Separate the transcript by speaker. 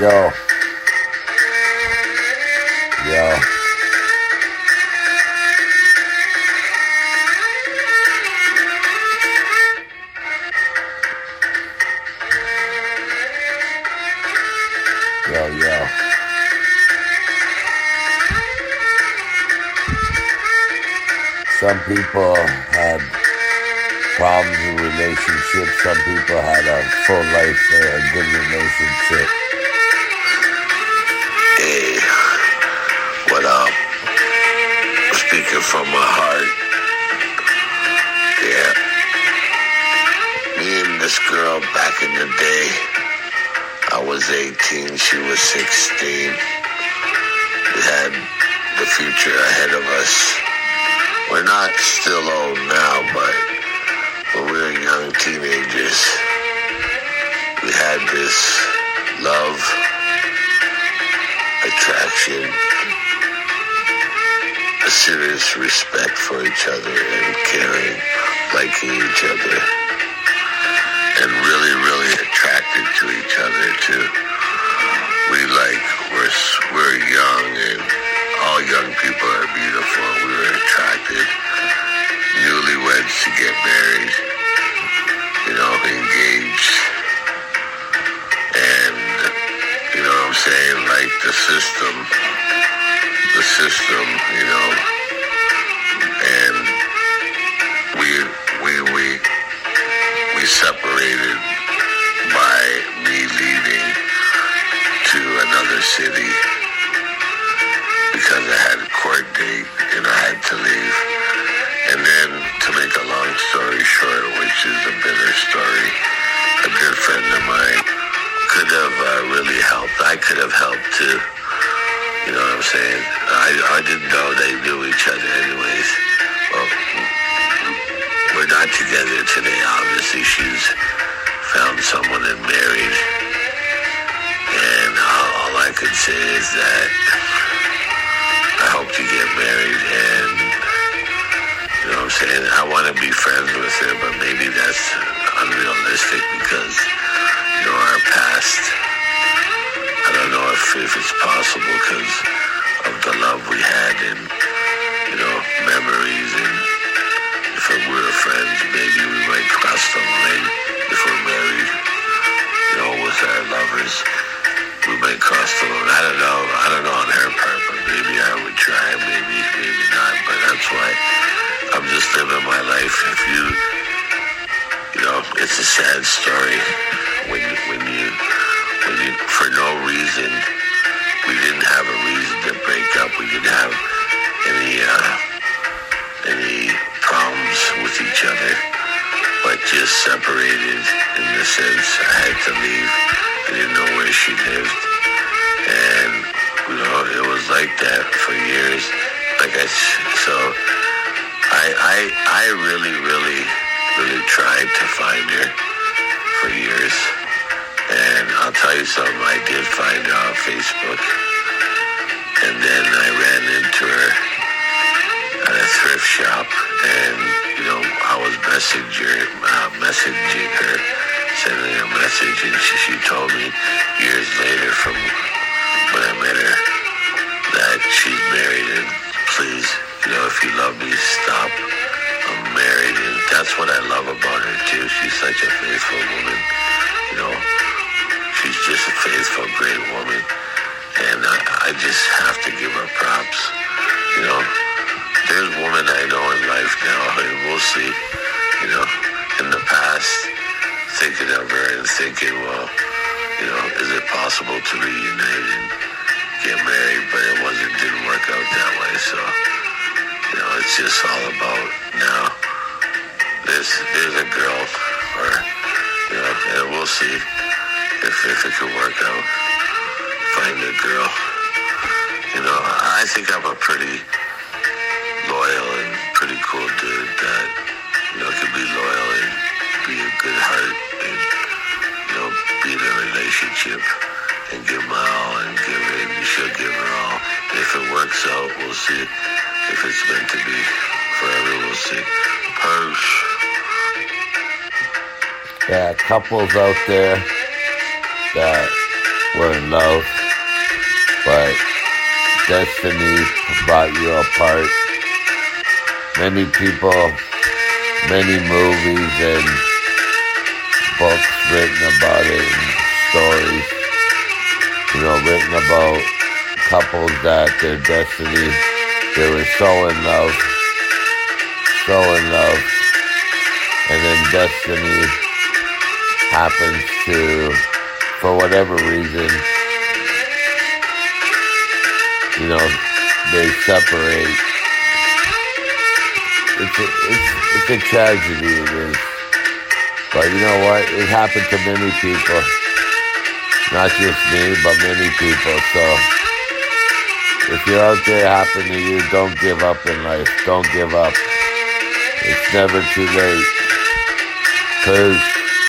Speaker 1: Yo. Yo. Yo, yo. Some people had problems in relationships. Some people had a full life, a good relationship.
Speaker 2: Girl back in the day, I was 18, she was 16. We had the future ahead of us. We're not still old now, but when we were young teenagers, we had this love, attraction, a serious respect for each other and caring, liking each other, and really, really attracted to each other too. We like we're we're young and all young people are beautiful. We were attracted, newlyweds to get married, you know, engaged, and you know what I'm saying, like the system, the system, you know, You know what I'm saying? I, I didn't know they knew each other anyways. Well, we're not together today, obviously. She's found someone and married. And all, all I could say is that I hope to get married and, you know what I'm saying? I want to be friends with her, but maybe that's unrealistic because, you know, our past, know if, if it's possible because of the love we had and, you know, memories and if we were friends, maybe we might cross the line if we're married, you know, with our lovers. We might cross the line. I don't know. I don't know on her part, but maybe I would try. Maybe, maybe not. But that's why I'm just living my life. If you, you know, it's a sad story when when you you for no reason we didn't have a reason to break up. We didn't have any uh, any problems with each other, but just separated in the sense I had to leave. I didn't know where she lived, and you know it was like that for years. Like I so, I I I really really really tried to find her for years, I'll tell you something. I did find her on Facebook, and then I ran into her at a thrift shop, and you know I was messenger uh, messaging her, sending her a message, and she, she told me years later from when I met her that she's married, and please, you know, if you love me, stop. I'm married, and that's what I love about her too. She's such a faithful woman, you know. She's just a faithful, great woman, and I, I just have to give her props, you know there's women I know in life now, and we'll see, you know, in the past, thinking of her and thinking, well, you know, is it possible to reunite and get married? But it wasn't, didn't work out that way. So, you know, it's just all about now. There's, there's a girl, or, you know, and we'll see it could work out. Find a girl. You know, I think I'm a pretty loyal and pretty cool dude that you know can be loyal and be a good heart and you know be in a relationship and give my all and give her and she'll give her all. If it works out, we'll see. If it's meant to be forever, we'll see. Peace.
Speaker 1: Yeah, couples out there that were in love, but destiny brought you apart. Many people, many movies and books written about it, and stories, you know, written about couples that their destiny, they were so in love, so in love, and then destiny happens to, for whatever reason, you know, they separate. It's a, it's, it's a tragedy, it is. But you know what? It happened to many people. Not just me, but many people. So if you're out there, happen to you, don't give up in life. Don't give up. It's never too late. Peace.